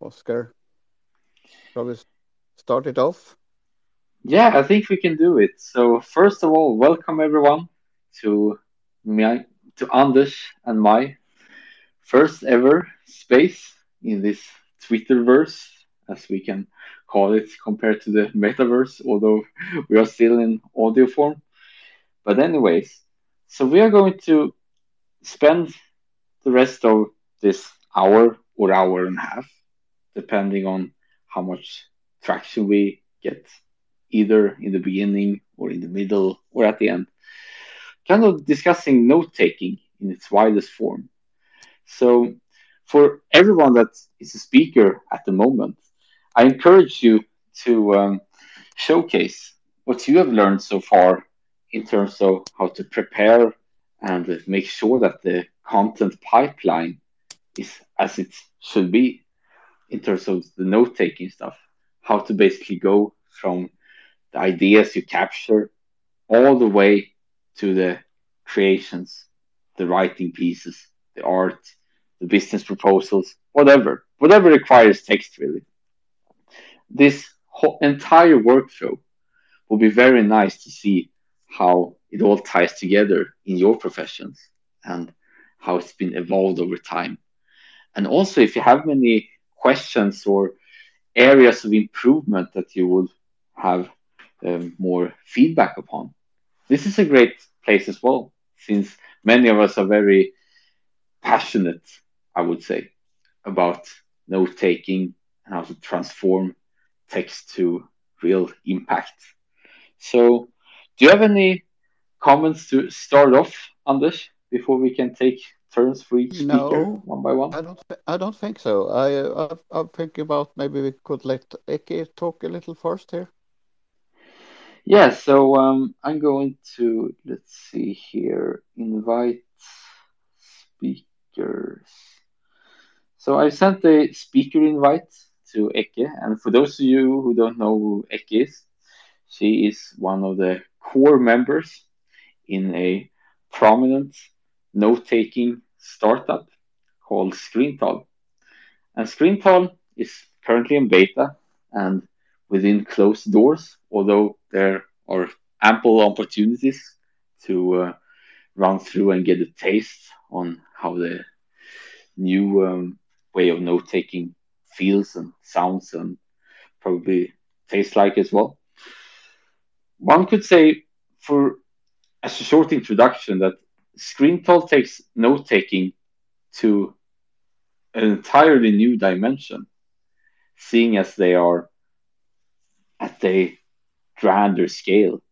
Oscar. Shall we start it off? Yeah, I think we can do it. So first of all, welcome everyone to my to Anders and my first ever space in this Twitterverse, as we can call it, compared to the metaverse, although we are still in audio form. But anyways, so we are going to spend the rest of this hour or hour and a half, depending on how much traction we get either in the beginning or in the middle or at the end. Kind of discussing note taking in its widest form. So, for everyone that is a speaker at the moment, I encourage you to um, showcase what you have learned so far in terms of how to prepare and make sure that the content pipeline is as it should be in terms of the note taking stuff. How to basically go from the ideas you capture all the way to the creations, the writing pieces, the art, the business proposals, whatever, whatever requires text really. This whole entire workflow will be very nice to see how it all ties together in your professions and how it's been evolved over time. And also, if you have many questions or areas of improvement that you would have um, more feedback upon. This is a great place as well, since many of us are very passionate, I would say, about note taking and how to transform text to real impact. So, do you have any comments to start off, Anders, before we can take turns for each speaker No, one by one? I don't. thi- I don't think so. I, I I'm thinking about maybe we could let Eke talk a little first here. Yeah, so um, I'm going to, let's see here, invite speakers. So I sent a speaker invite to Eke, and for those of you who don't know who Eke is, she is one of the core members in a prominent note-taking startup called Scrintal. And Scrintal is currently in beta and within closed doors, although there are ample opportunities to uh, run through and get a taste on how the new um, way of note taking feels and sounds and probably tastes like as well. One could say, for as a short introduction, that Scrintal takes note taking to an entirely new dimension, seeing as they are at a grander scale.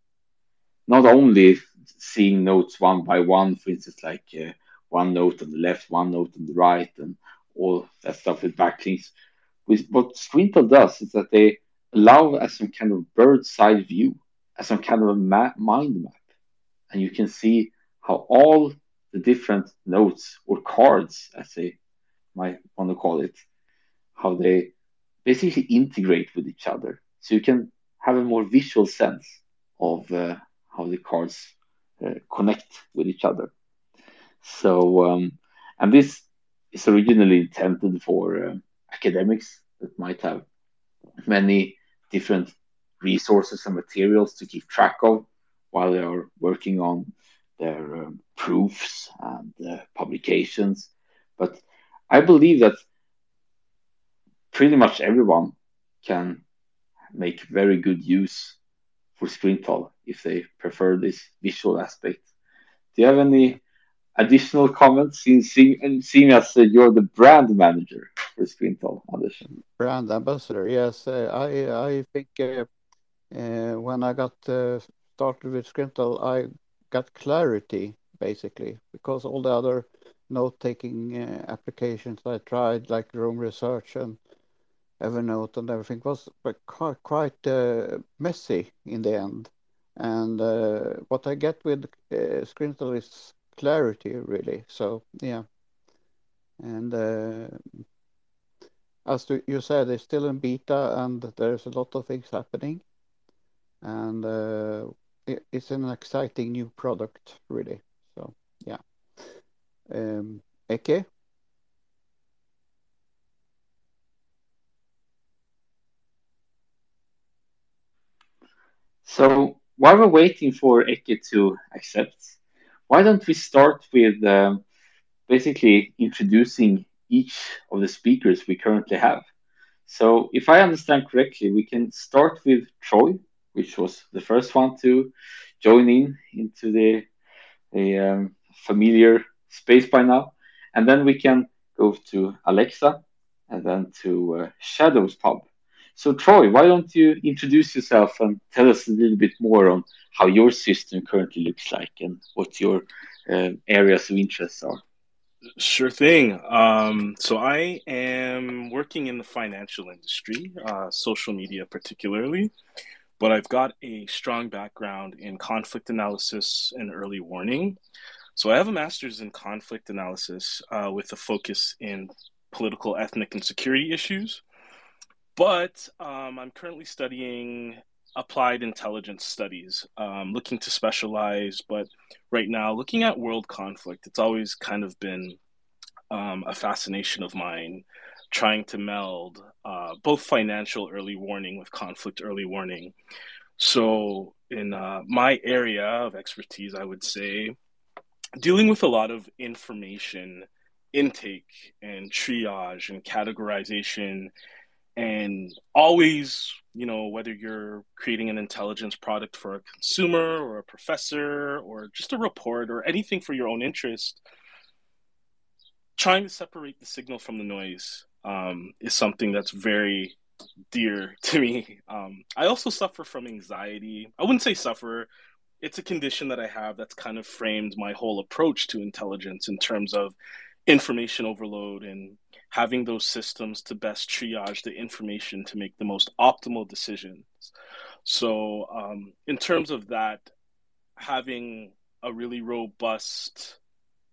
Not only seeing notes one by one, for instance, like uh, one note on the left, one note on the right, and all that stuff with backlinks. With what Scrintal does is that they allow as some kind of bird's eye view, as some kind of a mind map, and you can see how all the different notes or cards, as they might want to call it, how they basically integrate with each other. So you can have a more visual sense of uh, how the cards uh, connect with each other. So, um, and this is originally intended for uh, academics that might have many different resources and materials to keep track of while they are working on their um, proofs and uh, publications. But I believe that pretty much everyone can make very good use for Scrintal if they prefer this visual aspect. Do you have any additional comments, seeing, seeing, seeing as uh, you're the brand manager for Scrintal, Anders? Brand ambassador, yes. Uh, I I think uh, uh, when I got uh, started with Scrintal, I got clarity basically because all the other note-taking uh, applications I tried, like Roam Research and Evernote and everything, was quite uh, messy in the end. And uh, what I get with uh, Scrintal is clarity, really. So yeah, and uh, as you said, it's still in beta, and there's a lot of things happening, and uh, it's an exciting new product, really. So yeah. Um, Eke? So while we're waiting for Eke to accept, why don't we start with um, basically introducing each of the speakers we currently have? So if I understand correctly, we can start with Troy, which was the first one to join in into the, the um, familiar space by now, and then we can go to Alexa, and then to uh, Shadows Pub. So, Troy, why don't you introduce yourself and tell us a little bit more on how your system currently looks like and what your uh, areas of interest are? Sure thing. Um, so, I am working in the financial industry, uh, social media particularly, but I've got a strong background in conflict analysis and early warning. So, I have a master's in conflict analysis uh, with a focus in political, ethnic, and security issues. But um, I'm currently studying applied intelligence studies, um, looking to specialize. But right now, looking at world conflict, it's always kind of been um, a fascination of mine, trying to meld uh, both financial early warning with conflict early warning. So, in uh, my area of expertise, I would say dealing with a lot of information intake and triage and categorization and always you know whether you're creating an intelligence product for a consumer or a professor or just a report or anything for your own interest trying to separate the signal from the noise um, is something that's very dear to me. Um, i also suffer from anxiety. I wouldn't say suffer. It's a condition that i have that's kind of framed my whole approach to intelligence in terms of information overload and having those systems to best triage the information to make the most optimal decisions. So, um, in terms of that, having a really robust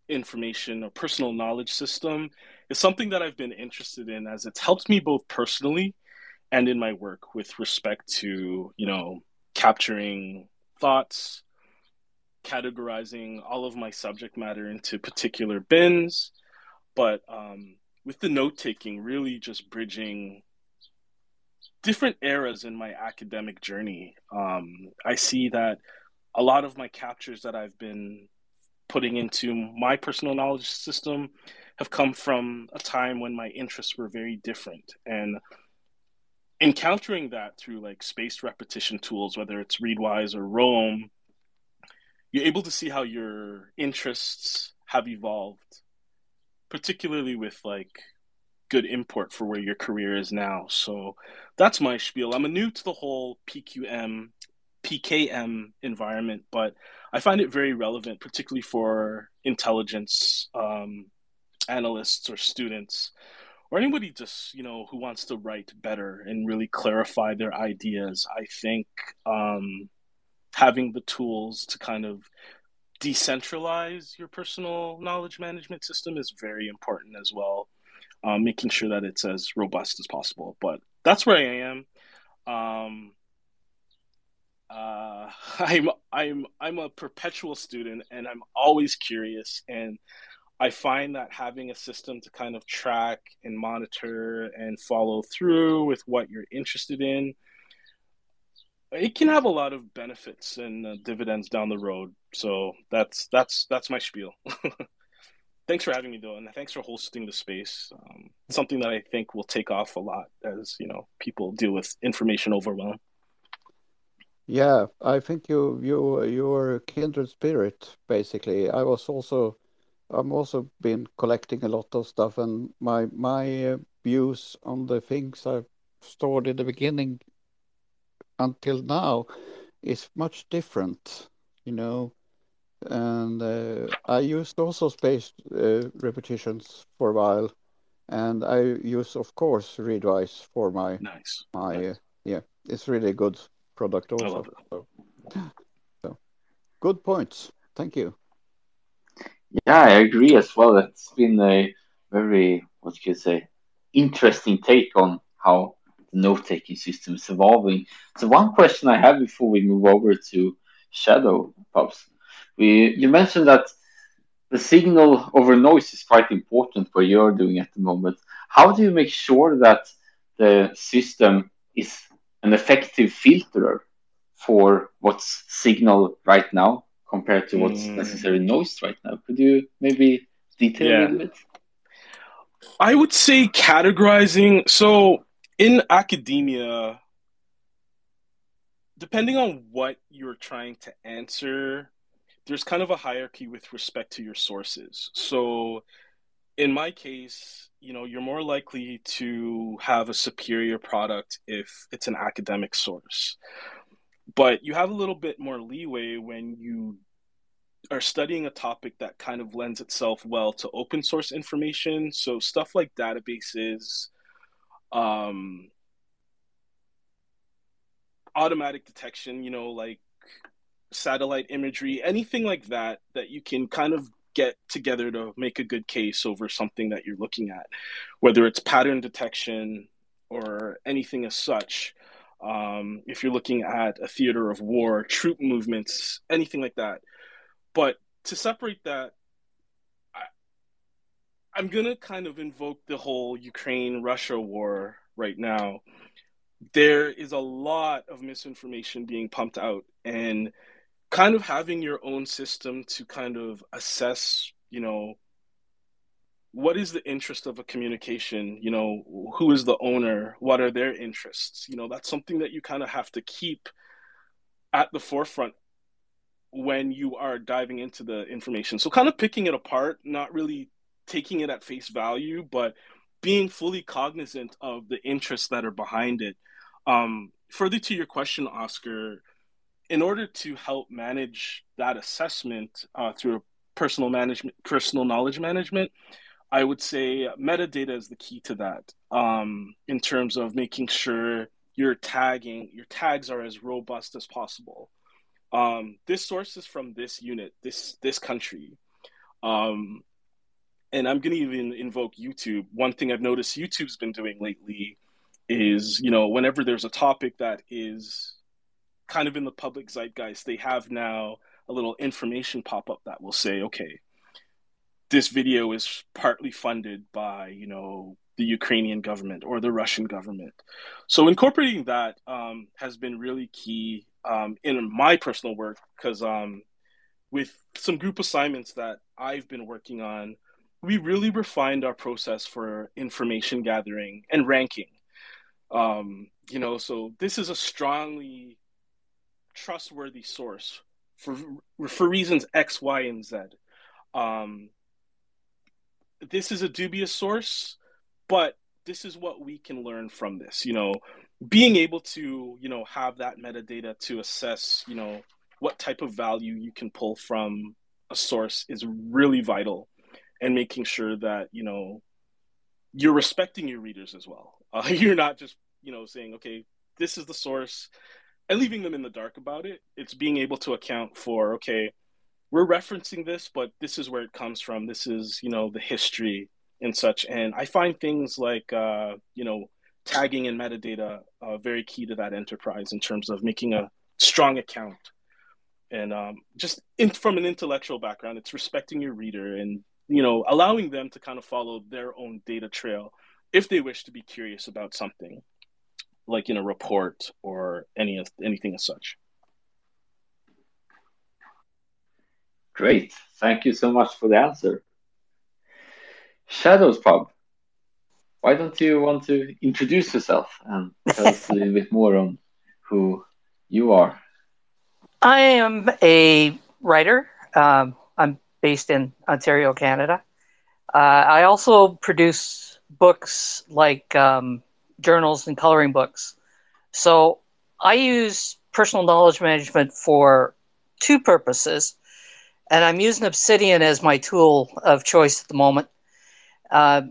information or personal knowledge system is something that I've been interested in as it's helped me both personally and in my work with respect to, you know, capturing thoughts, categorizing all of my subject matter into particular bins, but um, with the note taking, really just bridging different eras in my academic journey. Um, I see that a lot of my captures that I've been putting into my personal knowledge system have come from a time when my interests were very different and encountering that through like spaced repetition tools whether it's readwise or roam you're able to see how your interests have evolved particularly with like good import for where your career is now. So that's my spiel. I'm a new to the whole PQM, PKM environment, but I find it very relevant, particularly for intelligence um, analysts or students or anybody just you know who wants to write better and really clarify their ideas i think um, having the tools to kind of decentralize your personal knowledge management system is very important as well. Um, making sure that it's as robust as possible. But that's where I am. Um, uh, I'm I'm I'm a perpetual student, and I'm always curious. And I find that having a system to kind of track and monitor and follow through with what you're interested in it can have a lot of benefits and uh, dividends down the road. So that's that's that's my spiel. thanks for having me though, and thanks for hosting the space. Um, something that I think will take off a lot as you know people deal with information overwhelm. Yeah, I think you you you're a kindred spirit basically. I was also I'm also been collecting a lot of stuff, and my my uh, views on the things I've stored in the beginning until now is much different, you know. And uh, I used also spaced uh, repetitions for a while, and I use, of course, Readwise for my nice. My nice. Uh, yeah, it's really a good product also. So, so, good points. Thank you. Yeah, I agree as well. It's been a very what you could say interesting take on how the note taking system is evolving. So one question I have before we move over to shadow pubs, we you mentioned that the signal over noise is quite important what you're doing at the moment. How do you make sure that the system is an effective filter for what's signal right now compared to what's Mm. necessary noise right now. Could you maybe detail Yeah. a little bit? I would say categorizing. So in academia, depending on what you're trying to answer, there's kind of a hierarchy with respect to your sources. So in my case, you know, you're more likely to have a superior product if it's an academic source. But you have a little bit more leeway when you are studying a topic that kind of lends itself well to open source information. So stuff like databases, um, automatic detection, you know, like satellite imagery, anything like that, that you can kind of get together to make a good case over something that you're looking at, whether it's pattern detection or anything as such. Um, if you're looking at a theater of war, troop movements, anything like that. But to separate that, I, I'm going to kind of invoke the whole Ukraine Russia war right now. There is a lot of misinformation being pumped out, and kind of having your own system to kind of assess, you know, what is the interest of a communication? You know who is the owner? What are their interests? You know that's something that you kind of have to keep at the forefront when you are diving into the information. So kind of picking it apart not really taking it at face value but being fully cognizant of the interests that are behind it. Um, further to your question oscar in order to help manage that assessment uh, through personal management personal knowledge management I would say metadata is the key to that um, in terms of making sure your tagging, your tags are as robust as possible. Um, this source is from this unit, this this country, um, and I'm to even invoke YouTube. One thing I've noticed YouTube's been doing lately is, you know, whenever there's a topic that is kind of in the public zeitgeist, they have now a little information pop up that will say, okay, this video is partly funded by you know the Ukrainian government or the Russian government. So incorporating that um, has been really key um, in my personal work because um, with some group assignments that I've been working on, we really refined our process for information gathering and ranking. Um, you know, so this is a strongly trustworthy source for for reasons X, Y, and Z. Um, this is a dubious source, but this is what we can learn from this. You know, being able to, you know, have that metadata to assess, you know, what type of value you can pull from a source is really vital and making sure that, you know, you're respecting your readers as well. Uh, you're not just, you know, saying, okay, this is the source and leaving them in the dark about it. It's being able to account for, okay, we're referencing this, but this is where it comes from. This is, you know, the history and such. And I find things like, uh, you know, tagging and metadata uh, very key to that enterprise in terms of making a strong account. And um, just in, from an intellectual background, it's respecting your reader and, you know, allowing them to kind of follow their own data trail if they wish to be curious about something like in a report or any anything as such. Great. Thank you so much for the answer. Shadows Pub, why don't you want to introduce yourself and tell us a little bit more on who you are? I am a writer. Um, I'm based in Ontario, Canada. Uh, I also produce books like um, journals and coloring books. So I use personal knowledge management for two purposes and I'm using Obsidian as my tool of choice at the moment. Uh,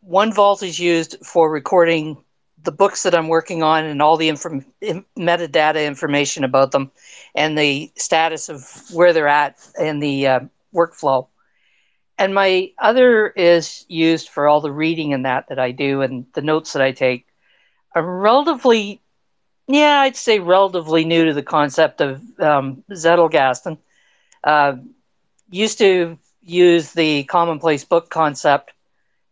one Vault is used for recording the books that I'm working on and all the inform- metadata information about them and the status of where they're at in the uh, workflow. And my other is used for all the reading and that that I do and the notes that I take. I'm relatively, yeah, I'd say relatively new to the concept of um, Zettelkasten. Uh, used to use the commonplace book concept,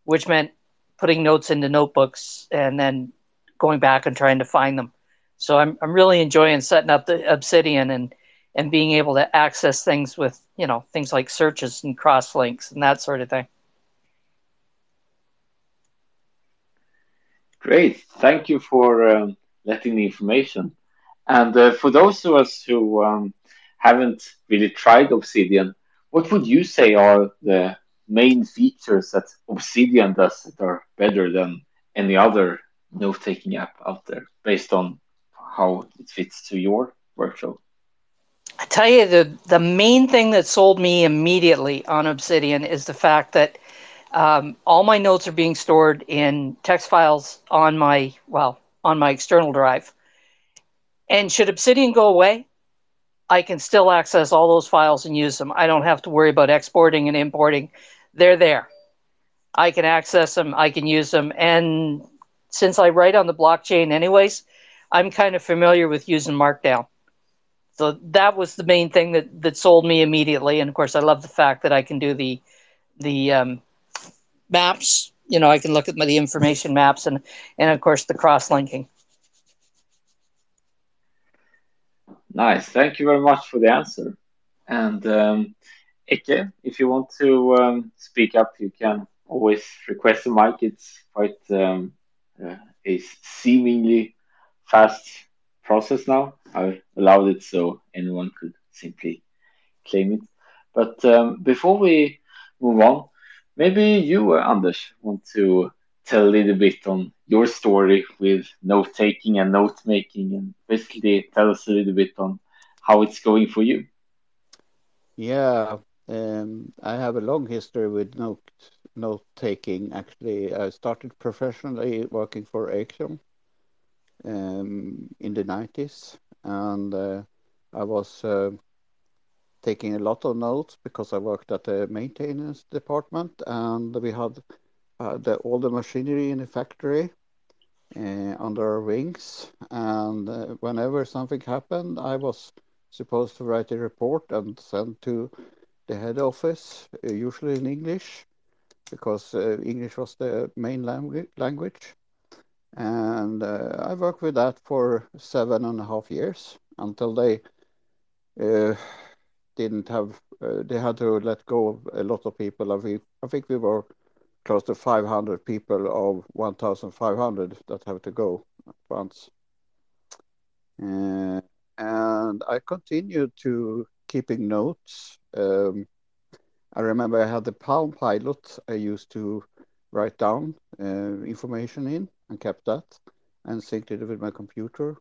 which meant putting notes into notebooks and then going back and trying to find them. So I'm I'm really enjoying setting up the Obsidian and and being able to access things with you know things like searches and cross links and that sort of thing. Great, thank you for um, letting the information. And uh, for those of us who um, haven't really tried Obsidian, what would you say are the main features that Obsidian does that are better than any other note-taking app out there, based on how it fits to your workflow? I tell you, the the main thing that sold me immediately on Obsidian is the fact that um, all my notes are being stored in text files on my well on my external drive. And should Obsidian go away, I can still access all those files and use them. I don't have to worry about exporting and importing. They're there. I can access them. I can use them. And since I write on the blockchain anyways, I'm kind of familiar with using Markdown. So that was the main thing that, that sold me immediately. And of course, I love the fact that I can do the the um, maps. You know, I can look at my, the information maps and and of course the cross linking. Nice. Thank you very much for the answer. And um, Eke, if you want to um, speak up, you can always request a mic. It's quite um, uh, a seemingly fast process now. I allowed it so anyone could simply claim it. But um, before we move on, maybe you, uh, Anders, want to tell a little bit on your story with note taking and note making, and basically tell us a little bit on how it's going for you. Yeah, um, I have a long history with note note taking. Actually, I started professionally working for Axiom um, in the 90s, and uh, I was uh, taking a lot of notes because I worked at the maintenance department, and we had uh, the, all the machinery in the factory uh, under our wings. And uh, whenever something happened, I was supposed to write a report and send to the head office, uh, usually in English, because uh, English was the main langu- language. And uh, I worked with that for seven and a half years until they didn't have, they had to let go of a lot of people. I think, I think we were close to 500 people of 1,500 that have to go at once. Uh, and I continued to keeping notes. Um, I remember I had the Palm Pilot I used to write down uh, information in and kept that and synced it with my computer.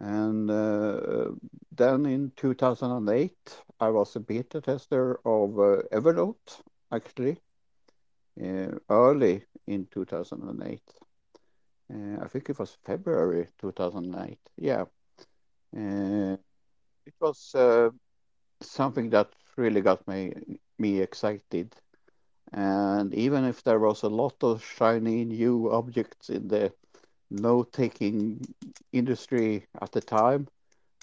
And uh, then in 2008, I was a beta tester of uh, Evernote, actually early in 2008. Uh, I think it was February 2008. Yeah. Uh, it was something that really got me me excited. And even if there was a lot of shiny new objects in the note taking industry at the time,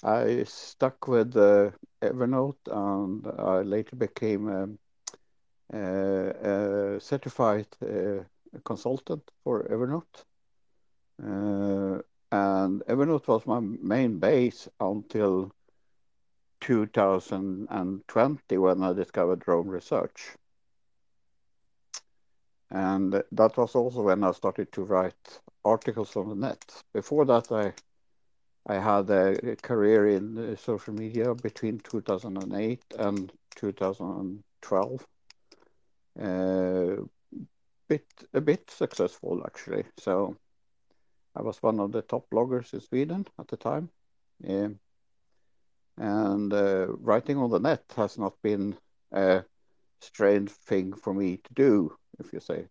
I stuck with uh, Evernote and I later became um, a certified uh, consultant for Evernote. Uh, and Evernote was my main base until 2020 when I discovered Roam Research. And that was also when I started to write articles on the net. Before that, I I had a career in social media between 2008 and 2012 uh, bit a bit successful actually. So I was one of the top bloggers in Sweden at the time. Yeah. And uh, writing on the net has not been a strange thing for me to do, if you say.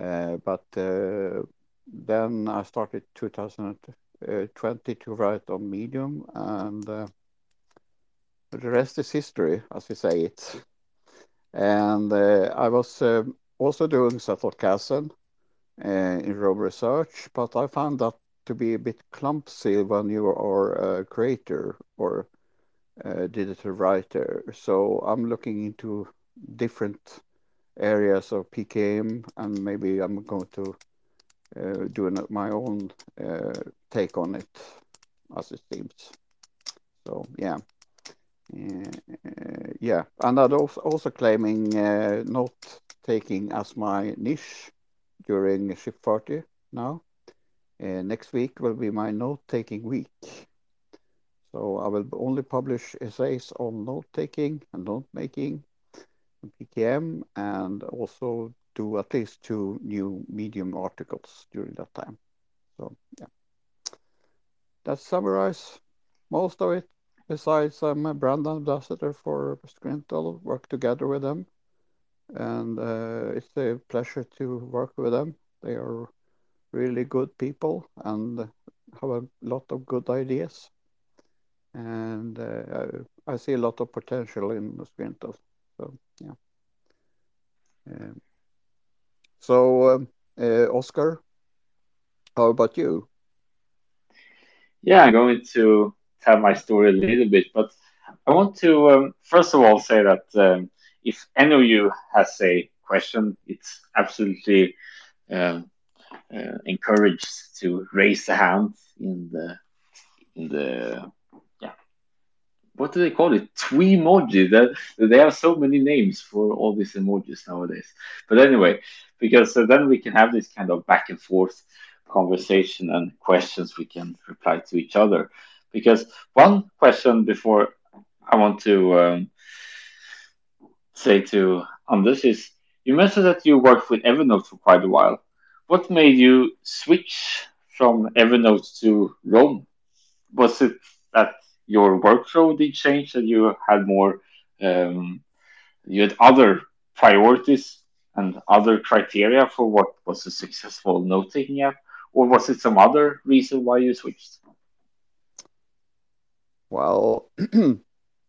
Uh, but uh, then I started 2020 to write on Medium, and uh, the rest is history, as we say it. And uh, I was um, also doing Zettelkasten uh, in Roam Research, but I found that to be a bit clumsy when you are a creator or a digital writer. So I'm looking into different areas of PKM, and maybe I'm going to uh, doing my own uh, take on it, as it seems. So yeah, yeah, and I'm also claiming uh, note taking as my niche during Shift 40 now. Uh, next week will be my note taking week. So I will only publish essays on note taking and note making, PKM, and also do at least two new Medium articles during that time. So yeah, that summarize most of it. Besides, I'm a brand ambassador for Scrintal, work together with them, and uh, it's a pleasure to work with them. They are really good people and have a lot of good ideas and uh, I, I, see a lot of potential in Scrintal. So yeah. Um, so um, uh, Oscar, how about you? Yeah, I'm going to tell my story a little bit, but I want to um, first of all say that um, if any of you has a question, it's absolutely um, uh, encouraged to raise the hand in the in the yeah. what do they call it? Twemoji. That they have so many names for all these emojis nowadays. But anyway, because uh, then we can have this kind of back and forth conversation and questions we can reply to each other. Because one question before I want to um, say to Anders is you mentioned that you worked with Evernote for quite a while. What made you switch from Evernote to Roam? Was it that your workflow did change that you had more um, you had other priorities and other criteria for what was a successful note-taking app or was it some other reason why you switched well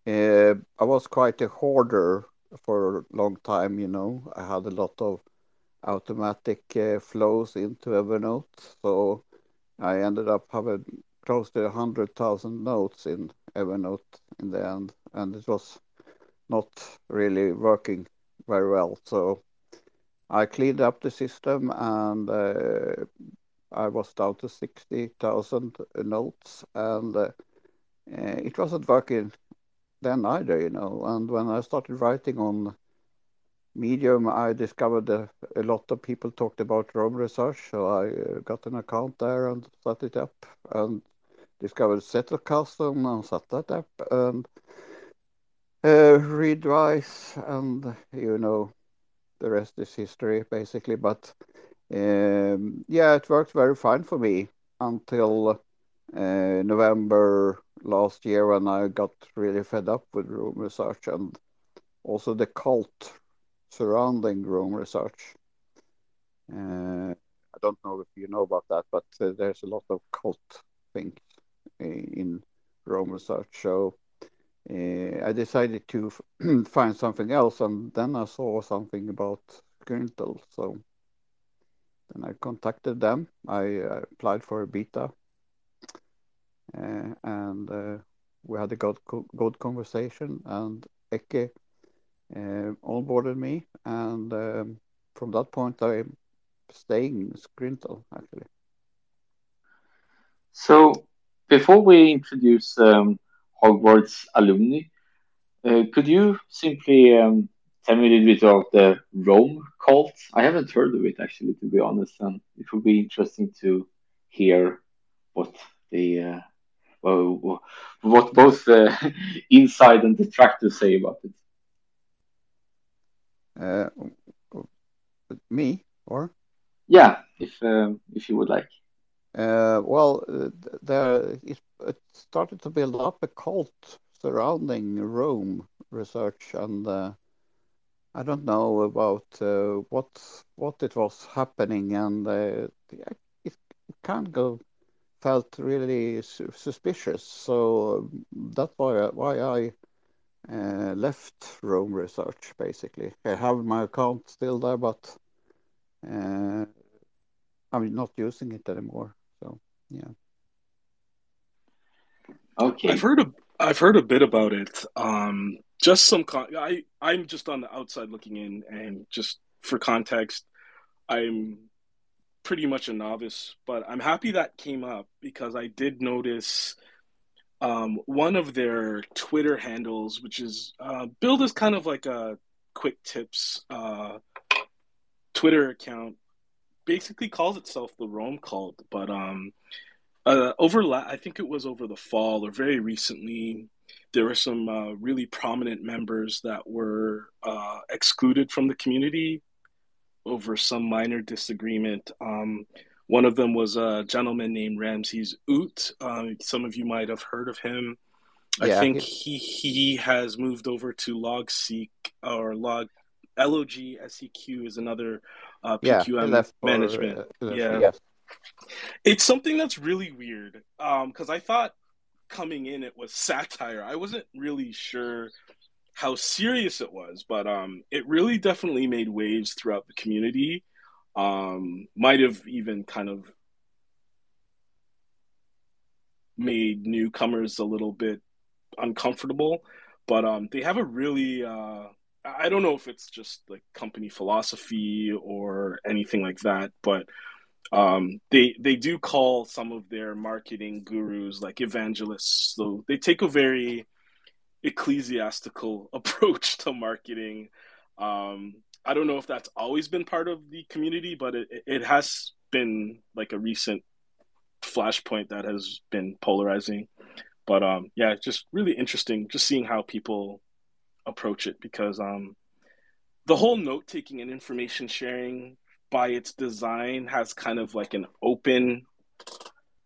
uh, i was quite a hoarder for a long time you know i had a lot of automatic uh, flows into evernote so i ended up having close to 100,000 notes in Evernote in the end, and it was not really working very well. So I cleaned up the system and uh, I was down to 60,000 notes, and uh, it wasn't working then either, you know. And when I started writing on Medium, I discovered that a lot of people talked about Roam Research, so I uh, got an account there and set it up. And discovered Zettelkasten and set that up and uh, Readwise and you know the rest is history basically but um, yeah it worked very fine for me until uh, November last year when I got really fed up with Roam Research and also the cult surrounding Roam Research. Uh, I don't know if you know about that, but uh, there's a lot of cult things in Roam Research. So uh, I decided to find something else, and then I saw something about Scrintal. So then I contacted them. I uh, applied for a beta, uh, and uh, we had a good, good conversation. And Eke uh, onboarded me, and um, from that point, I'm staying in Scrintal actually. So before we introduce um, Hogwarts alumni, uh, could you simply um, tell me a little bit about the Roam cult? I haven't heard of it actually, to be honest, and it would be interesting to hear what the uh, well, what both the inside and detractors say about it. Uh, me or? Yeah, if um, if you would like. Uh, well, uh, there it, it, started to build up a cult surrounding Roam research, and uh, I don't know about uh, what what it was happening, and uh, it kind of felt really su suspicious. So that's why why I uh, left Roam research. Basically, I have my account still there, but I'm not using it anymore. So yeah. Okay. I've heard a I've heard a bit about it. Um, just some con- I I'm just on the outside looking in, and just for context, I'm pretty much a novice, but I'm happy that came up because I did notice um, one of their Twitter handles, which is uh, billed as kind of like a quick tips uh, Twitter account, basically calls itself the Roam Cult. But um, uh, over, la- I think it was over the fall or very recently, there were some uh, really prominent members that were uh, excluded from the community over some minor disagreement. Um, one of them was a gentleman named Ramses Oudt. Um, some of you might have heard of him. I yeah, think he he has moved over to LogSeq or Log LOG SEQ is another uh, PQM yeah, management. For, uh, yeah. It's something that's really weird because um, I thought coming in it was satire. I wasn't really sure how serious it was, but um, it really definitely made waves throughout the community. Um, might have even kind of made newcomers a little bit uncomfortable, but um, they have a really uh, I don't know if it's just like company philosophy or anything like that, but um, they they do call some of their marketing gurus like evangelists. So they take a very ecclesiastical approach to marketing. Um, I don't know if that's always been part of the community, but it, it has been like a recent flashpoint that has been polarizing. But um, yeah, just really interesting, just seeing how people approach it because um, the whole note taking and information sharing by its design has kind of like an open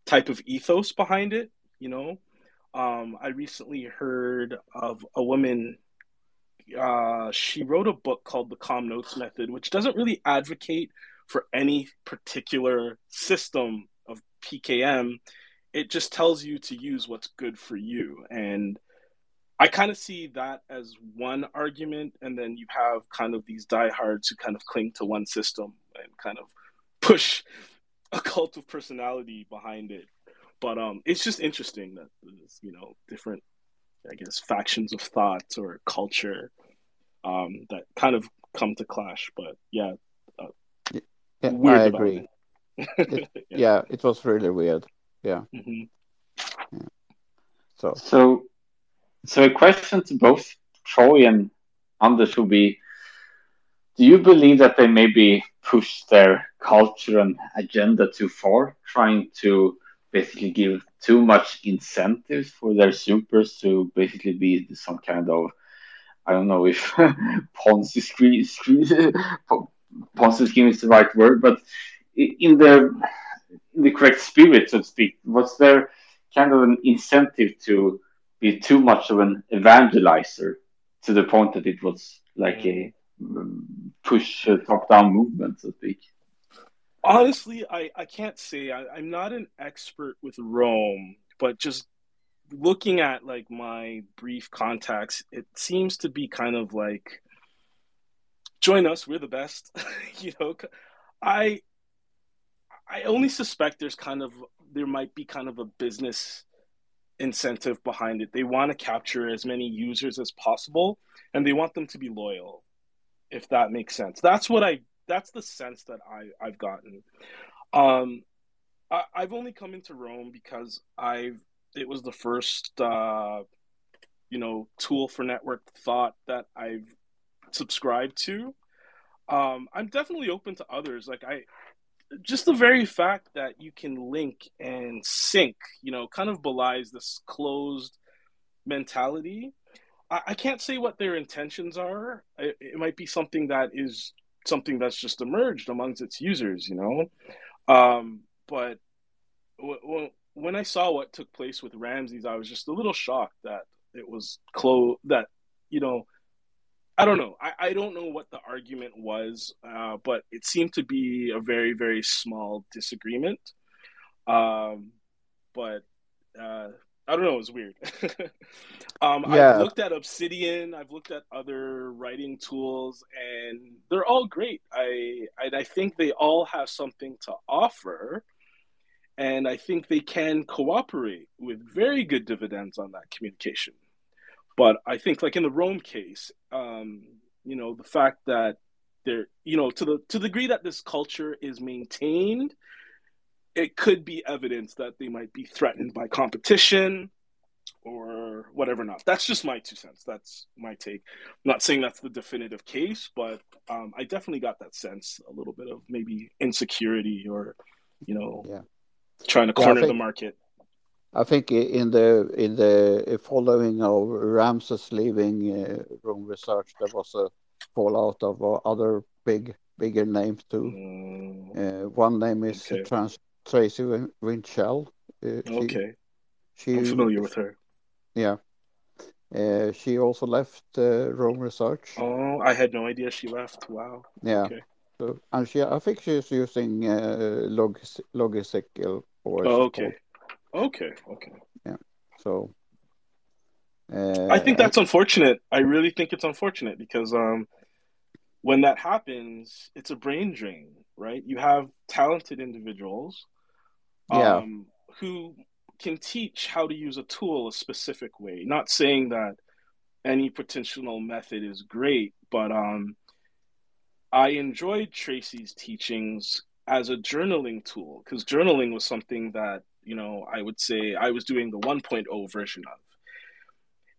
type of ethos behind it, you know. Um, I recently heard of a woman. Uh, she wrote a book called The Calm Notes Method, which doesn't really advocate for any particular system of PKM. It just tells you to use what's good for you. And I kind of see that as one argument. And then you have kind of these diehards who kind of cling to one system and kind of push a cult of personality behind it but um, it's just interesting that you know different, I guess, factions of thought or culture um, that kind of come to clash. But yeah, uh, yeah I agree. It. It, yeah. yeah. it was really weird. Yeah. Mm-hmm. yeah. So so so a question to both Troy and Anders will be do you believe that they maybe push their culture and agenda too far, trying to basically give too much incentives for their supers to basically be some kind of I don't know if Ponzi scheme, Ponzi scheme is the right word, but in the in the correct spirit, so to speak, was there kind of an incentive to be too much of an evangelizer to the point that it was like a um, push top down movement, so to speak? Honestly, I, I can't say. I, I'm not an expert with Roam, but just looking at like my brief contacts, it seems to be kind of like join us, we're the best. you know, I I only suspect there's kind of there might be kind of a business incentive behind it. They want to capture as many users as possible and they want them to be loyal, if that makes sense. That's what I that's the sense that I I've gotten. Um, I, have only come into Roam because I've it was the first uh, you know tool for network thought that I've subscribed to. Um, I'm definitely open to others. Like I, just the very fact that you can link and sync, you know, kind of belies this closed mentality. I, I can't say what their intentions are. It, it might be something that is something that's just emerged amongst its users, you know. Um, but w- w- when I saw what took place with Ramses, I was just a little shocked that it was close. That you know, I don't know. I, I don't know what the argument was, uh, but it seemed to be a very very small disagreement. Um, but uh, I don't know. It was weird. um, yeah. I've looked at Obsidian. I've looked at other writing tools, and they're all great. I I, I think they all have something to offer, and I think they can cooperate with very good dividends on that communication. But I think, like in the Roam case, um, you know, the fact that there, you know, to the to the degree that this culture is maintained, it could be evidence that they might be threatened by competition or whatever not. That's just my two cents. That's my take. I'm not saying that's the definitive case, but um, I definitely got that sense a little bit of maybe insecurity or, you know, Yeah. trying to Yeah, I corner the market. I think in the in the following of Ramses leaving uh, Roam Research, there was a fallout of uh, other big bigger names too. Mm, Uh, one name is Okay. Trans Tracy Win- Winchell. Uh, okay, she I'm familiar with her. Yeah. Uh, she also left uh, Roam Research. Oh, I had no idea she left. Wow. yeah. okay. So, and she, I think she's using uh, log Logistical or Oh, okay. Okay. Okay. Yeah. So. Uh, I think that's unfortunate. I really think it's unfortunate because um, when that happens, it's a brain drain, right? You have talented individuals Yeah. um, who can teach how to use a tool a specific way. Not saying that any potential method is great, but um, I enjoyed Tracy's teachings as a journaling tool because journaling was something that, you know, I would say I was doing the 1.0 version of.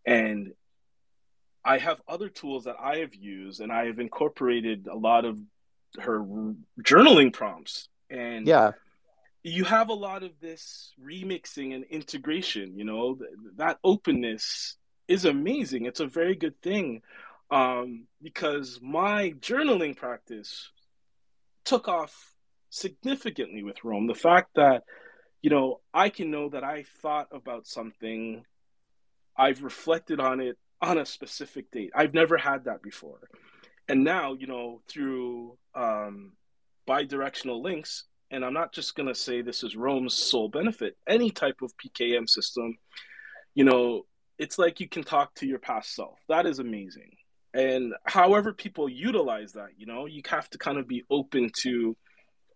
And I have other tools that I have used, and I have incorporated a lot of her journaling prompts. And yeah. You have a lot of this remixing and integration you know Th- that openness is amazing. It's a very good thing um, because my journaling practice took off significantly with Roam. The fact that you know i can know that i thought about something i've reflected on it on a specific date. I've never had that before. And now you know through um, bi-directional links and I'm not just going to say this is Roam's sole benefit. Any type of PKM system, you know, it's like you can talk to your past self. That is amazing. And however people utilize that, you know, you have to kind of be open to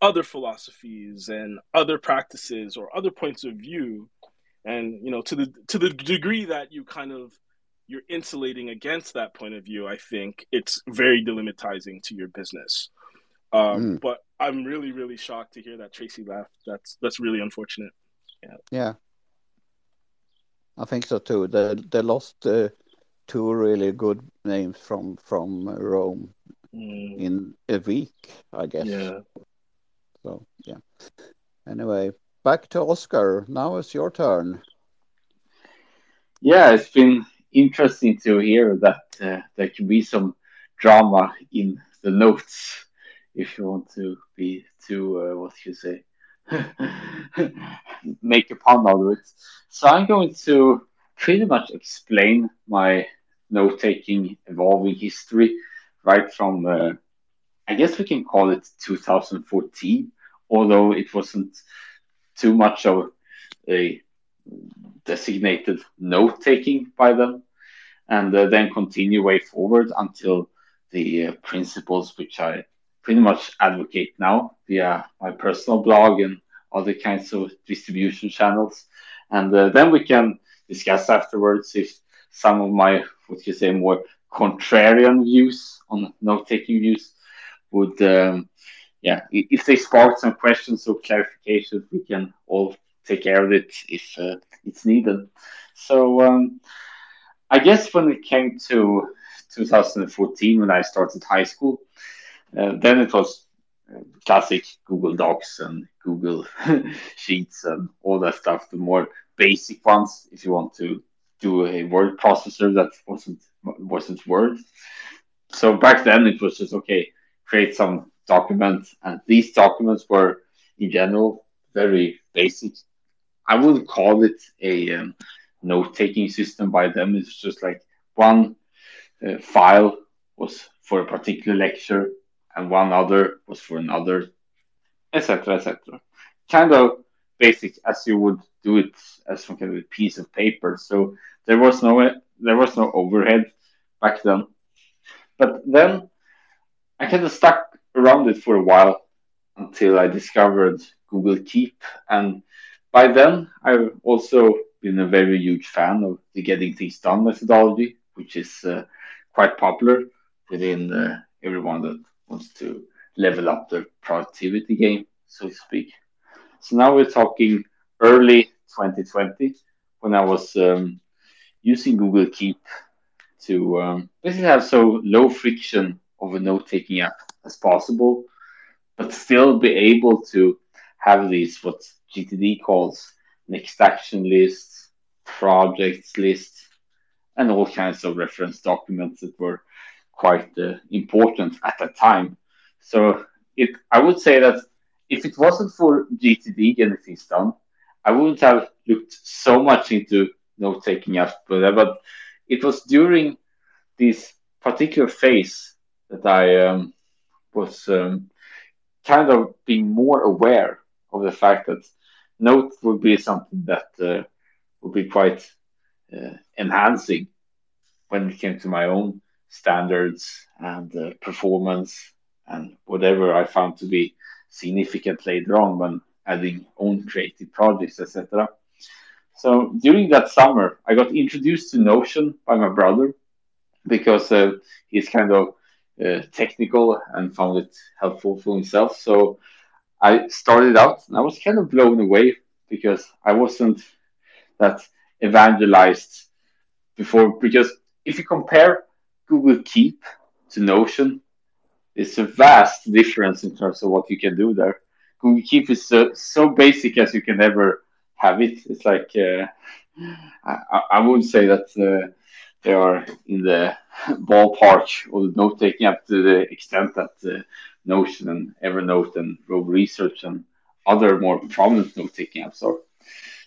other philosophies and other practices or other points of view. And, you know, to the to the degree that you kind of you're insulating against that point of view, I think it's very delimiting to your business. Um, Mm. But I'm really, really shocked to hear that Tracy left. That's that's really unfortunate. Yeah. I think so too. They they lost uh, two really good names from from Roam Mm, in a week, I guess. yeah. So yeah. Anyway, back to Oscar. Now it's your turn. Yeah, it's been interesting to hear that uh, there could be some drama in the notes, if you want to be too, uh, what you say, make a pun out of it. So I'm going to pretty much explain my note taking evolving history right from, uh, I guess we can call it 2014, although it wasn't too much of a designated note taking by them, and uh, then continue way forward until the uh, principles which I pretty much advocate now via my personal blog and other kinds of distribution channels. And uh, then we can discuss afterwards if some of my, what you say, more contrarian views on note taking views would, um, yeah, if they spark some questions or clarifications, we can all take care of it if uh, it's needed. So um, I guess when it came to 2014, when I started high school, uh, then it was uh, classic Google Docs and Google Sheets and all that stuff, the more basic ones. If you want to do a word processor that wasn't wasn't Word. So back then it was just okay, create some documents, and these documents were in general very basic. I would call it a um, note-taking system by them. It's just like one uh, file was for a particular lecture, and one other was for another, etc., etc. Kind of basic as you would do it as some kind of a piece of paper. So there was no there was no overhead back then. But then I kind of stuck around it for a while until I discovered Google Keep, and by then I've also been a very huge fan of the Getting Things Done methodology, which is uh, quite popular within uh, everyone that wants to level up their productivity game, so to speak. So now we're talking early 2020 when I was um, using Google Keep to um, basically have so low friction of a note taking app as possible, but still be able to have these what GTD calls next action lists, projects lists, and all kinds of reference documents that were quite uh, important at that time. So it, I would say that if it wasn't for GTD getting things done, I wouldn't have looked so much into note taking apps, but, but it was during this particular phase that I um, was um, kind of being more aware of the fact that note would be something that uh, would be quite uh, enhancing when it came to my own standards and uh, performance and whatever I found to be significant later on when adding own creative projects, etc. So during that summer, I got introduced to Notion by my brother because uh, he's kind of uh, technical and found it helpful for himself. So I started out and I was kind of blown away because I wasn't that evangelized before. Because if you compare Google Keep to Notion, it's a vast difference in terms of what you can do there. Google Keep is so, so basic as you can ever have it. It's like uh, I, I would say that uh, they are in the ballpark the note taking up to the extent that uh, Notion and Evernote and Roam Research and other more prominent note taking apps are.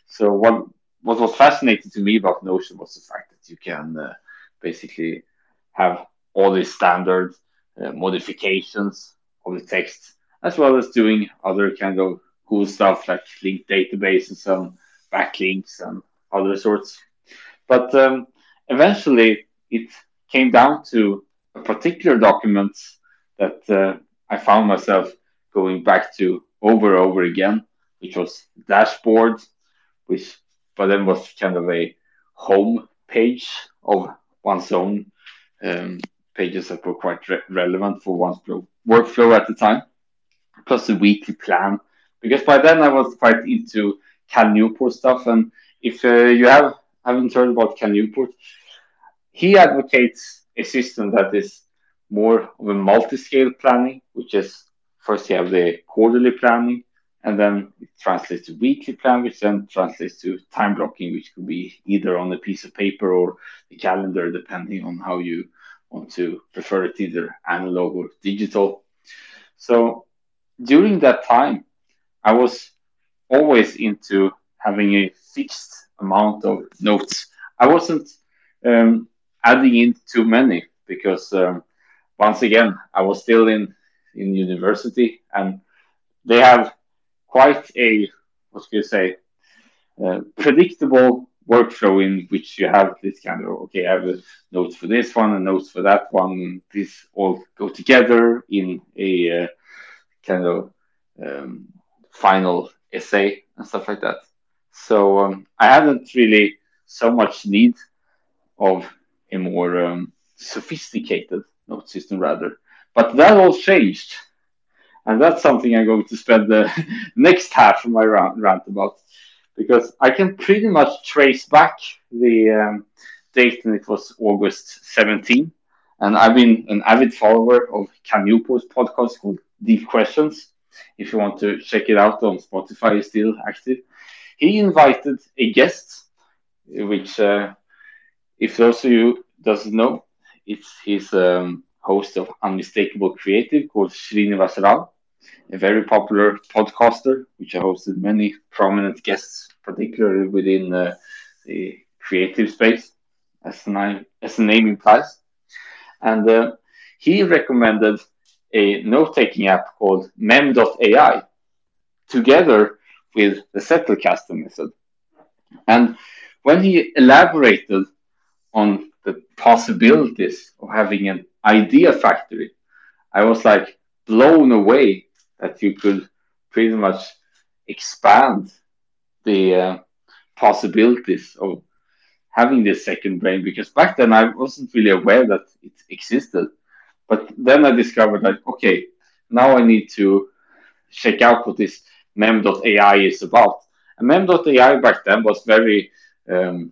So what what was fascinating to me about Notion was the fact that you can uh, basically have all these standard uh, modifications of the text, as well as doing other kind of cool stuff like linked databases and backlinks and other sorts. But um, eventually, it came down to a particular document that uh, I found myself going back to over and over again, which was dashboard, which but then was kind of a home page of one's own um, pages that were quite re- relevant for one's workflow at the time, plus a weekly plan. Because by then I was quite into Cal Newport stuff, and if uh, you have haven't heard about Cal Newport, he advocates a system that is more of a multi-scale planning, which is first you have the quarterly planning, and then it translates to weekly plan, which then translates to time blocking, which could be either on a piece of paper or the calendar, depending on how you want to prefer it, either analog or digital. So during that time, I was always into having a fixed amount of notes. I wasn't um, adding in too many because um, once again, I was still in in university, and they have quite a what can you say uh, predictable workflow in which you have this kind of okay, I have a notes for this one and notes for that one. These all go together in a uh, kind of um, final essay and stuff like that. So um, I hadn't really so much need of a more um, sophisticated note system rather. But that all changed. And that's something I'm going to spend the next half of my rant, rant about because I can pretty much trace back the um, date and it was August 17. And I've been an avid follower of Newport's podcast called Deep Questions. If you want to check it out on Spotify, is still active. He invited a guest, which, uh, if those of you doesn't know, it's his um, host of Unmistakable Creative called Srinivas Rao, a very popular podcaster, which hosted many prominent guests, particularly within uh, the creative space, as the, name, as the name implies. And uh, he recommended a note-taking app called mem.ai together with the Zettelkasten method. And when he elaborated on the possibilities of having an idea factory, I was like blown away that you could pretty much expand the uh, possibilities of having this second brain because back then I wasn't really aware that it existed. But then I discovered that okay, now I need to check out what this mem.ai is about. And mem.ai back then was very, um,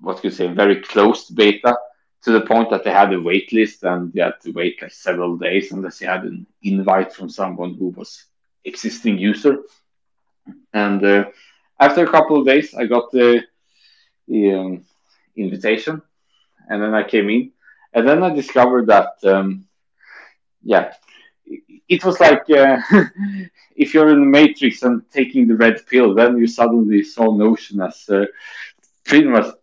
what could you say, very closed beta to the point that they had a wait list and you had to wait like several days unless you had an invite from someone who was existing user. And uh, after a couple of days, I got the, the um, invitation, and then I came in, and then I discovered that, um, yeah, it was like uh, if you're in the Matrix and taking the red pill, then you suddenly saw Notion as uh, pretty much a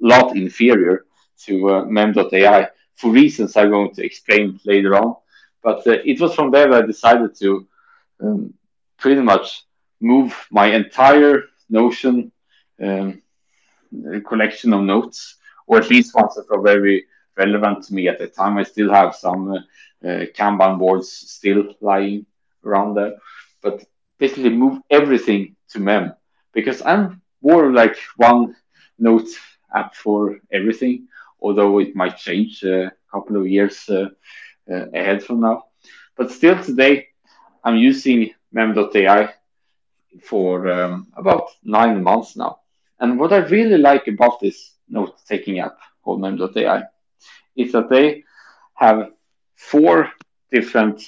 lot inferior to uh, mem.ai for reasons I'm going to explain later on. But uh, it was from there that I decided to um, pretty much move my entire Notion um, collection of notes, or at least ones that are very relevant to me at the time. I still have some uh, uh, Kanban boards still lying around there, but basically move everything to Mem because I'm more like one note app for everything, although it might change a couple of years uh, uh, ahead from now. But still today, I'm using mem.ai for um, about nine months now. And what I really like about this note taking app called mem.ai is that they have four different,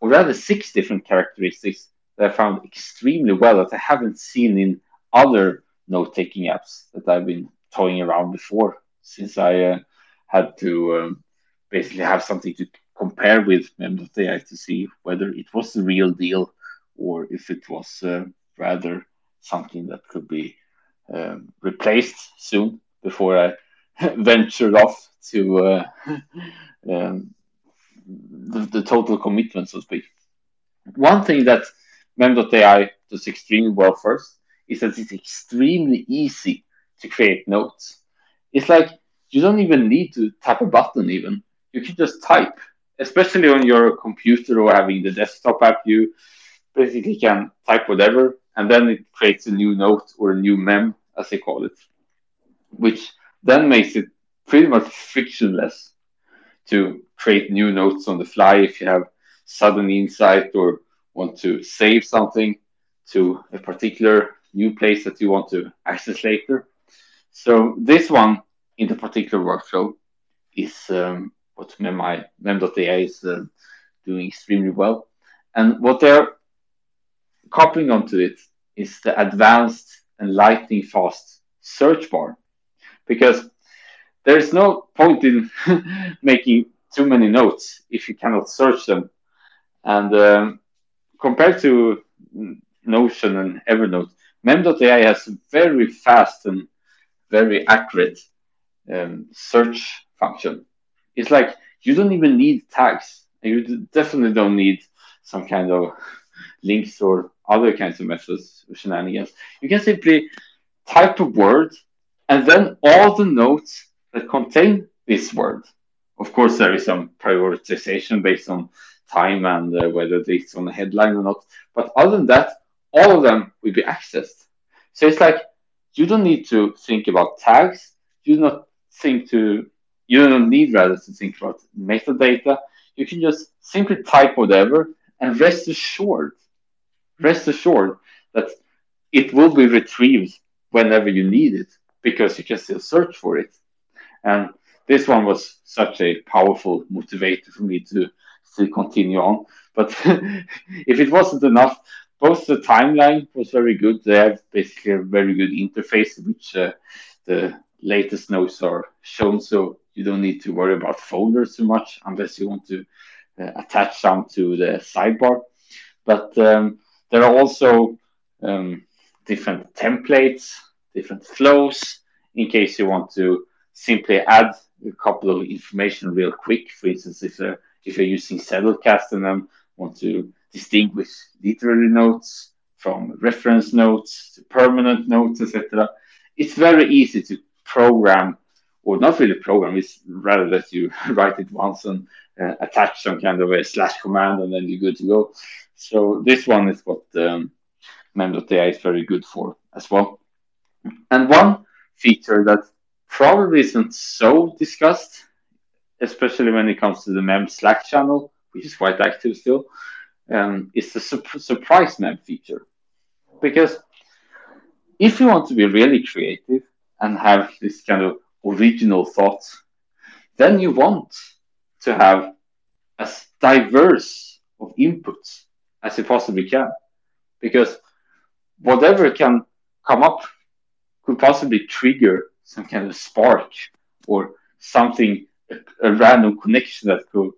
or rather six different characteristics that I found extremely well that I haven't seen in other note taking apps that I've been toying around before since I uh, had to um, basically have something to compare with mem.ai to see whether it was the real deal or if it was uh, rather something that could be um, replaced soon before I ventured off to uh, um, the, the, total commitment, so to speak. One thing that mem.ai does extremely well first is that it's extremely easy to create notes. It's like you don't even need to tap a button even. You can just type, especially on your computer or having the desktop app, you basically can type whatever and then it creates a new note or a new mem, as they call it, which then makes it pretty much frictionless to create new notes on the fly if you have sudden insight or want to save something to a particular new place that you want to access later. So this one in the particular workflow is um, what mem.ai is uh, doing extremely well. And what they're coupling onto it is the advanced and lightning fast search bar because there's no point in making too many notes if you cannot search them. And um, compared to Notion and Evernote, Mem.ai has very fast and very accurate um, search function. It's like you don't even need tags. You definitely don't need some kind of links or other kinds of methods or shenanigans. You can simply type a word and then all the notes that contain this word. Of course, there is some prioritization based on time and uh, whether it's on the headline or not. But other than that, all of them will be accessed. So it's like you don't need to think about tags. You do not think to you don't need rather to think about metadata. You can just simply type whatever and rest assured rest assured that it will be retrieved whenever you need it because you can still search for it. And this one was such a powerful motivator for me to still continue on. But if it wasn't enough, both the timeline was very good. They have basically a very good interface, which uh, the latest notes are shown. So you don't need to worry about folders too much unless you want to uh, attach some to the sidebar. But um, there are also um, different templates, different flows in case you want to simply add a couple of information real quick. For instance, if you're, if you're using Zettelkasten and then want to distinguish literary notes from reference notes to permanent notes, etc. It's very easy to program, or not really program, it's rather that you write it once and uh, attach some kind of a slash command and then you're good to go. So this one is what um, mem.ai is very good for as well. And one feature that probably isn't so discussed especially when it comes to the mem slack channel which is quite active still um, is the su- surprise mem feature because if you want to be really creative and have this kind of original thoughts then you want to have as diverse of inputs as you possibly can because whatever can come up could possibly trigger some kind of spark or something a, random connection that could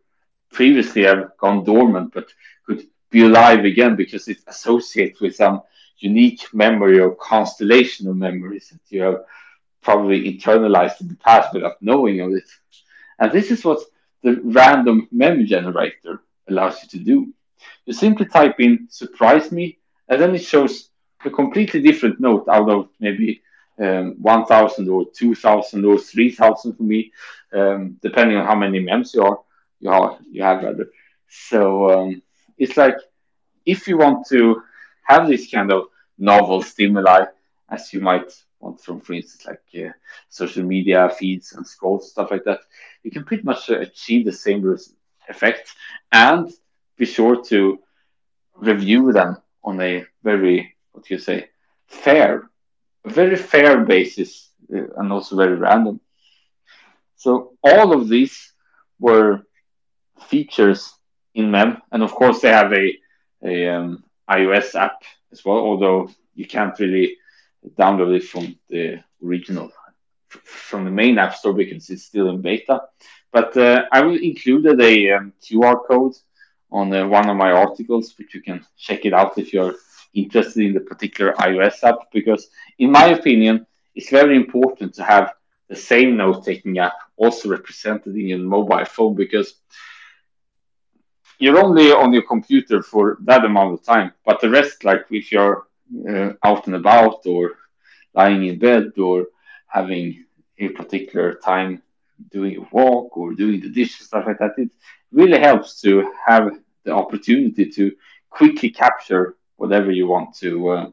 previously have gone dormant but could be alive again because it associates with some unique memory or constellation of memories that you have probably internalized in the past without knowing of it. And this is what the random mem generator allows you to do. You simply type in surprise me, and then it shows a completely different note out of maybe um, 1000 or 2000 or 3000 for me, um, depending on how many mems you are, you, are, you have rather. So um, it's like if you want to have this kind of novel stimuli, as you might from, for instance, like uh, social media feeds and scrolls, stuff like that, you can pretty much uh, achieve the same effect and be sure to review them on a very, what you say, fair, very fair basis uh, and also very random. So all of these were features in MEM, and of course they have a a um, iOS app as well, although you can't really download it from the original from the main app store because it's still in beta. But uh, I will include a um, QR code on uh, one of my articles, which you can check it out if you're interested in the particular iOS app. Because, in my opinion, it's very important to have the same note taking app also represented in your mobile phone because you're only on your computer for that amount of time. But the rest, like if you're uh, out and about or lying in bed or having a particular time doing a walk or doing the dishes, stuff like that, it really helps to have the opportunity to quickly capture whatever you want to uh,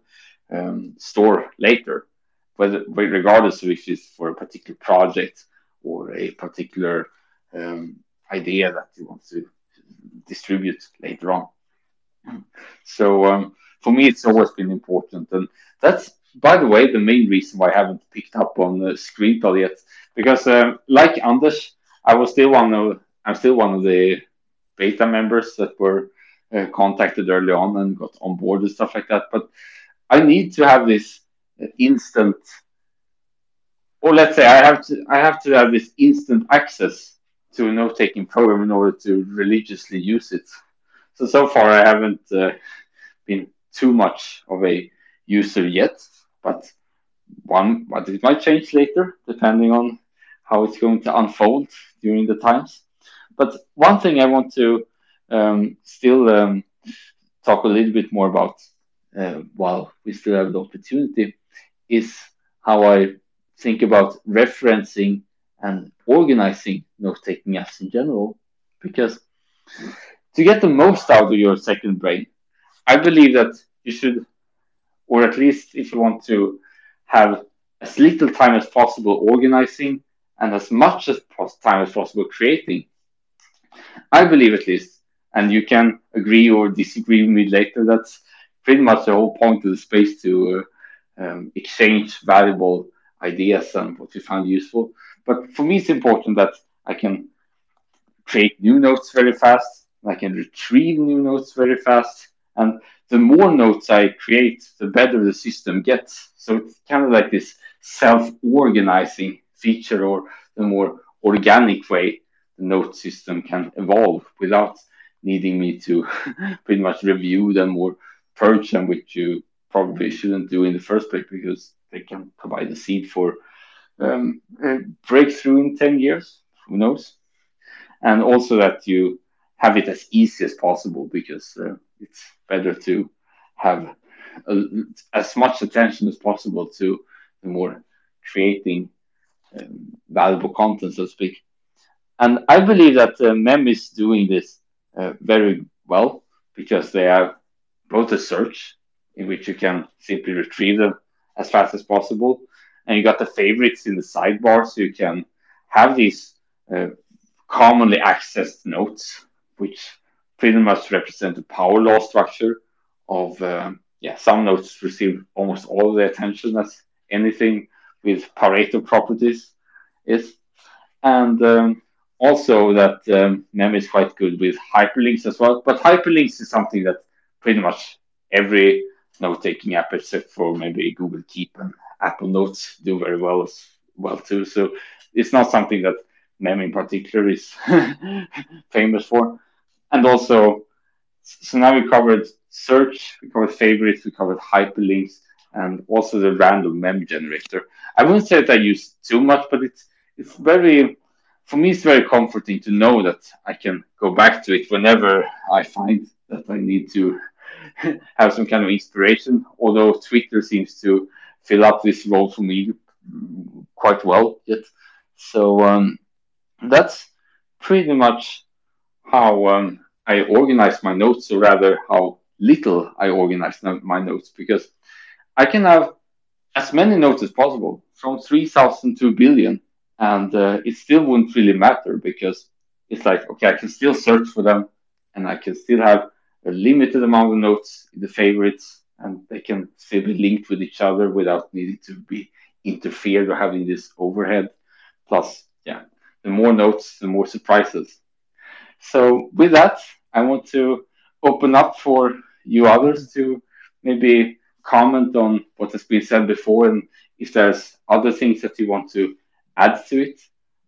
um, store later, whether regardless of if it's for a particular project or a particular um, idea that you want to distribute later on. So um, for me, it's always been important, and that's by the way the main reason why I haven't picked up on the screen Scrintal yet, because um, like Anders, I was still one of I'm still one of the beta members that were uh, contacted early on and got on board and stuff like that. But I need to have this instant, or let's say I have to I have to have this instant access to a note-taking program in order to religiously use it. So so far I haven't uh, been too much of a user yet, but one but it might change later depending on how it's going to unfold during the times. But one thing I want to um, still um, talk a little bit more about uh, while we still have the opportunity is how I think about referencing and organizing note taking apps in general. Because to get the most out of your second brain, I believe that you should, or at least if you want to have as little time as possible organizing and as much as time as possible creating. I believe at least, and you can agree or disagree with me later, that's pretty much the whole point of the space to uh, um, exchange valuable ideas and what you find useful. But for me, it's important that I can create new notes very fast. I can retrieve new notes very fast. And the more notes I create, the better the system gets. So it's kind of like this self organizing feature or the more organic way the note system can evolve without needing me to pretty much review them or purge them, which you probably shouldn't do in the first place because they can provide a seed for um, a breakthrough in 10 years. Who knows? And also that you have it as easy as possible because uh, it's better to have a, as much attention as possible to the more creating um, valuable content, so to speak. And I believe that uh, MEM is doing this uh, very well because they have both a search in which you can simply retrieve them as fast as possible, and you got the favorites in the sidebar, so you can have these uh, commonly accessed notes, which pretty much represent the power law structure of um, yeah. Some nodes receive almost all the attention as anything with Pareto properties is, and um, also that um, Mem is quite good with hyperlinks as well. But hyperlinks is something that pretty much every note-taking app, except for maybe Google Keep and Apple Notes, do very well as well too. So it's not something that Mem in particular is famous for. And also, so now we covered search, we covered favorites, we covered hyperlinks, and also the random mem generator. I wouldn't say that I use too much, but it's it's very for me it's very comforting to know that I can go back to it whenever I find that I need to have some kind of inspiration. Although Twitter seems to fill up this role for me quite well yet. So um, that's pretty much how um, I organize my notes, or rather, how little I organize my notes, because I can have as many notes as possible, from 3,000 to a billion, and uh, it still wouldn't really matter because it's like, okay, I can still search for them, and I can still have a limited amount of notes in the favorites, and they can still be linked with each other without needing to be interfered or having this overhead. Plus, yeah, the more notes, the more surprises. So with that, I want to open up for you others to maybe comment on what has been said before and if there's other things that you want to add to it.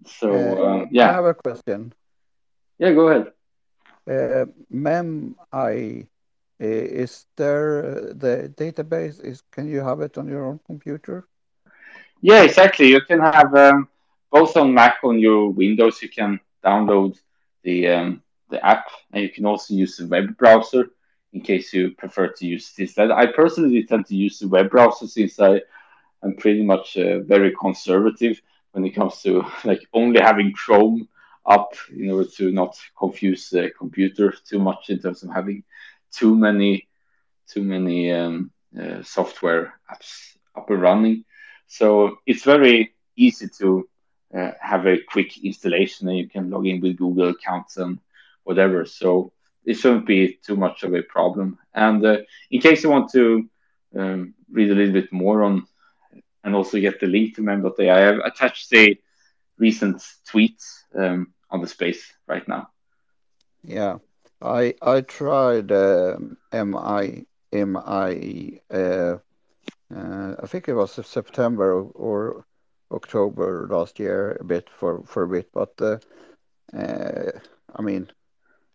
So uh, um, yeah, I have a question. Yeah, go ahead. Uh, MEMI uh, is there uh, the database is can you have it on your own computer? Yeah, exactly. You can have um, both on Mac on your Windows. You can download the um, the app, and you can also use the web browser in case you prefer to use this. I personally tend to use the web browser since I am pretty much uh, very conservative when it comes to like only having Chrome up in order to not confuse the computer too much in terms of having too many too many um, uh, software apps up and running. So it's very easy to uh, have a quick installation and you can log in with Google accounts and whatever. So it shouldn't be too much of a problem. And uh, in case you want to um, read a little bit more on and also get the link to mem.ai, I have attached the recent tweets um, on the space right now. Yeah, I I tried uh, MI MI uh, uh, I think it was September or October last year a bit for for a bit, but uh, uh, I mean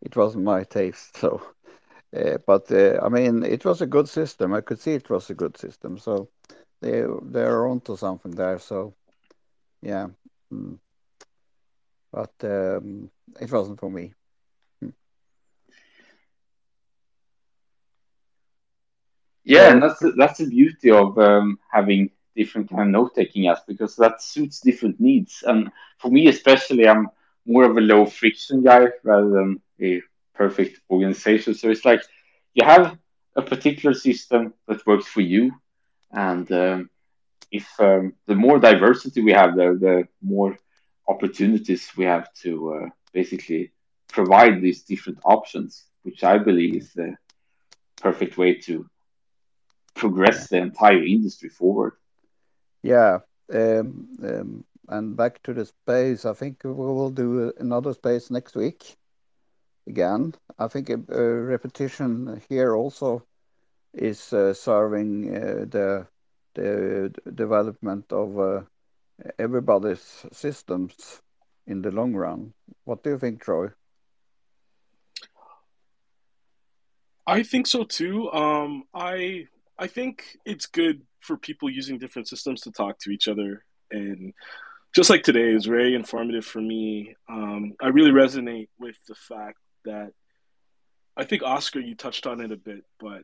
it wasn't my taste. So, uh, but I mean, it was a good system. I could see it was a good system. So they they're onto something there. So, yeah, mm. but um, it wasn't for me. Hmm. Yeah, and that's the, that's the beauty of um, having different kind of note taking apps because that suits different needs. And for me, especially, I'm more of a low friction guy rather than a perfect organization. So it's like you have a particular system that works for you, and um, if um, the more diversity we have there, the more opportunities we have to uh, basically provide these different options, which I believe is the perfect way to progress the entire industry forward. Yeah. Um, um, and back to the space, I think we will do another space next week again. I think a, a repetition here also is uh, serving uh, the the development of uh, everybody's systems in the long run. What do you think, Troy? I think so too. Um, I I think it's good for people using different systems to talk to each other, and just like today is very informative for me. Um, I really resonate with the fact that I think Oscar, you touched on it a bit, but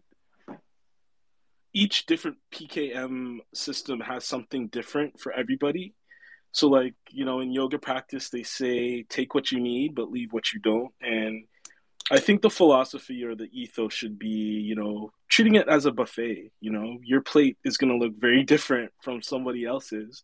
each different PKM system has something different for everybody. So, like, you know, in yoga practice, they say take what you need, but leave what you don't. And I think the philosophy or the ethos should be, you know, treating it as a buffet. You know, your plate is going to look very different from somebody else's.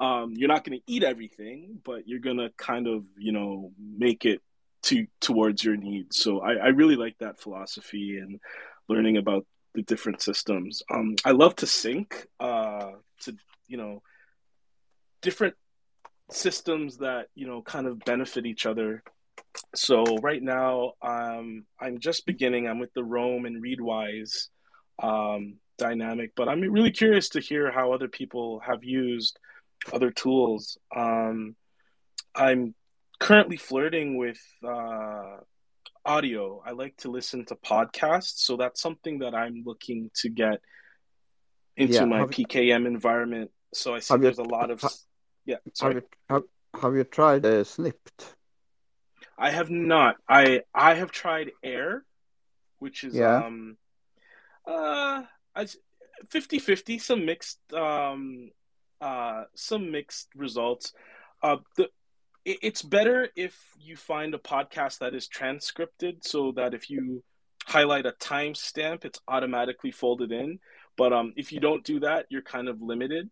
um, you're not going to eat everything, but you're going to kind of, you know, make it to towards your needs. So I, I really like that philosophy and learning about the different systems. Um, I love to sync uh, to, you know, different systems that, you know, kind of benefit each other. So right now, um, I'm just beginning. I'm with the Roam and Readwise um, dynamic, but I'm really curious to hear how other people have used other tools. Um, I'm currently flirting with uh, audio. I like to listen to podcasts, so that's something that I'm looking to get into Yeah, my have- PKM environment. So I see Have you- there's a lot of ha- yeah. Have Sorry, you have, have you tried uh, Snipd? I have not. I I have tried Airr, which is Yeah. um uh I 50-50, some mixed um uh some mixed results. Uh the it, it's better if you find a podcast that is transcripted so that if you highlight a timestamp it's automatically folded in. But um if you don't do that, you're kind of limited.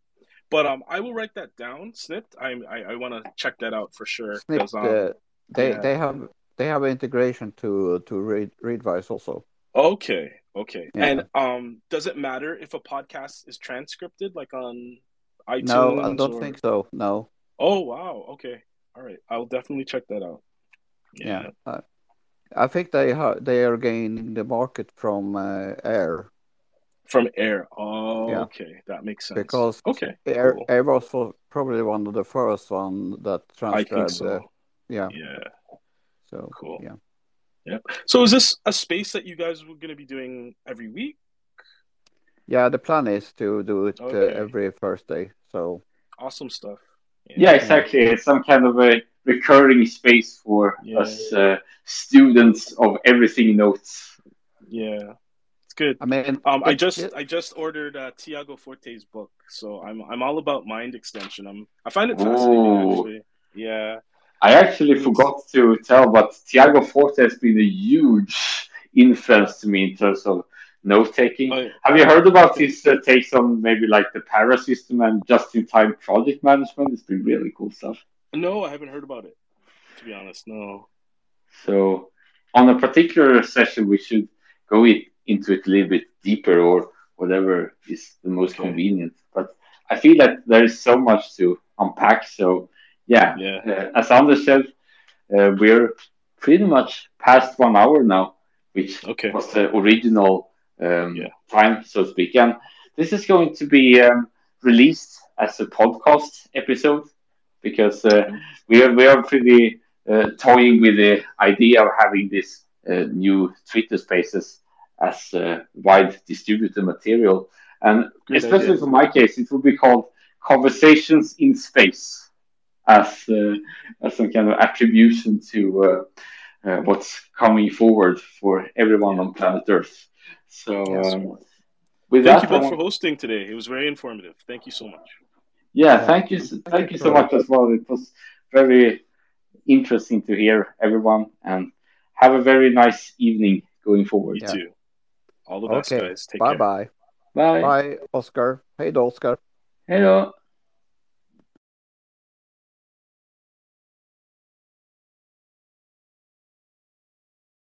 But um I will write that down, Snipd. I I, I want to check that out for sure Snipd, um they yeah. they have they have integration to to read Readwise also. Okay, okay. Yeah. And um, does it matter if a podcast is transcripted, like on iTunes? No, I don't or- think so. No. Oh wow. Okay. All right. I'll definitely check that out. Yeah. Uh, I think they ha- they are gaining the market from uh, Airr From Airr. Oh, Yeah. okay. That makes sense. because okay. Airr cool. Airr was probably one of the first one that transcribed. so. Uh, yeah. Yeah. So Cool. yeah. So is this a space that you guys were going to be doing every week? Yeah. The plan is to do it uh, every Thursday. So Awesome stuff. Yeah, exactly. It's some kind of a recurring space for Yeah. us uh, students of everything notes. Yeah. It's good. I mean, Um, I just it- I just ordered uh, Tiago Forte's book, so I'm I'm all about mind extension. I'm I find it fascinating Ooh. actually. Yeah, I actually forgot to tell, but Tiago Forte has been a huge influence to me in terms of note taking. Oh, Have you heard about his uh, takes on maybe like the para system and just in time project management? It's been really cool stuff. no, I haven't heard about it. To be honest, no. So, on a particular session, we should go it, into it a little bit deeper or whatever is the most Okay. convenient. But I feel that there is so much to unpack. So, yeah, Yeah, uh, as Anders said, uh, we're pretty much past one hour now, which okay, was the original um, Yeah. time, so to speak. And this is going to be um, released as a podcast episode because uh, we are we are pretty uh, toying with the idea of having this uh, new Twitter Spaces as uh, wide distributed material, and Great especially idea. for my case, it will be called Conversations in Space as uh, as some kind of attribution to uh, uh, what's coming forward for everyone on planet Earth. So, Yes. um, with Thank that, you both I for hosting today. It was very informative. Thank you so much. yeah, Yeah. thank you, thank you you so much as well. It was very interesting to hear everyone, and have a very nice evening going forward. You Yeah. too. All the best, okay. guys. Take Bye care. bye. Bye. Bye, Oscar. Hey, då, Oscar. Hello.